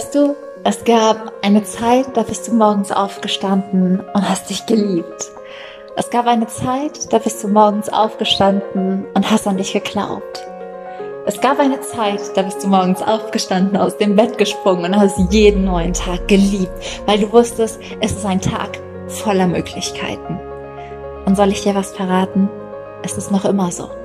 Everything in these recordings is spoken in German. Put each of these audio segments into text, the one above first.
Weißt du, es gab eine Zeit, da bist du morgens aufgestanden und hast dich geliebt. Es gab eine Zeit, da bist du morgens aufgestanden und hast an dich geglaubt. Es gab eine Zeit, da bist du morgens aufgestanden, aus dem Bett gesprungen und hast jeden neuen Tag geliebt, weil du wusstest, es ist ein Tag voller Möglichkeiten. Und soll ich dir was verraten? Es ist noch immer so.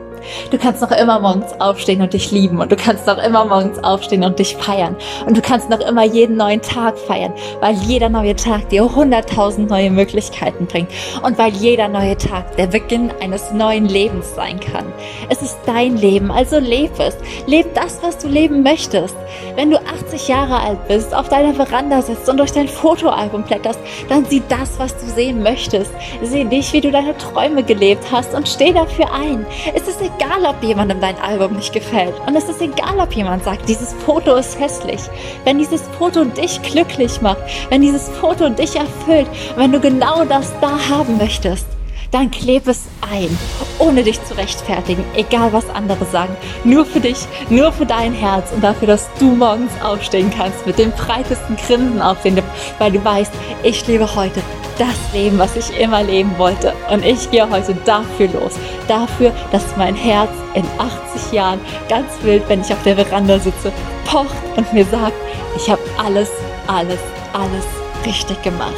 Du kannst noch immer morgens aufstehen und dich lieben und du kannst noch immer morgens aufstehen und dich feiern und du kannst noch immer jeden neuen Tag feiern, weil jeder neue Tag dir hunderttausend neue Möglichkeiten bringt und weil jeder neue Tag der Beginn eines neuen Lebens sein kann. Es ist dein Leben, also leb es. Leb das, was du leben möchtest. Wenn du 80 Jahre alt bist, auf deiner Veranda sitzt und durch dein Fotoalbum blätterst, dann sieh das, was du sehen möchtest. Seh dich, wie du deine Träume gelebt hast und steh dafür ein. Es ist egal, ob jemandem dein Album nicht gefällt. Und es ist egal, ob jemand sagt, dieses Foto ist hässlich. Wenn dieses Foto dich glücklich macht, wenn dieses Foto dich erfüllt, wenn du genau das da haben möchtest, dann kleb es ein, ohne dich zu rechtfertigen, egal was andere sagen. Nur für dich, nur für dein Herz und dafür, dass du morgens aufstehen kannst mit dem breitesten Grinsen auf den Lippen, weil du weißt, ich lebe heute das Leben, was ich immer leben wollte. Und ich gehe heute dafür los. Dafür, dass mein Herz in 80 Jahren ganz wild, wenn ich auf der Veranda sitze, pocht und mir sagt, ich habe alles, alles, alles richtig gemacht.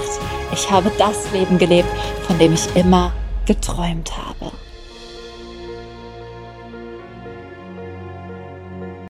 Ich habe das Leben gelebt, von dem ich immer geträumt habe.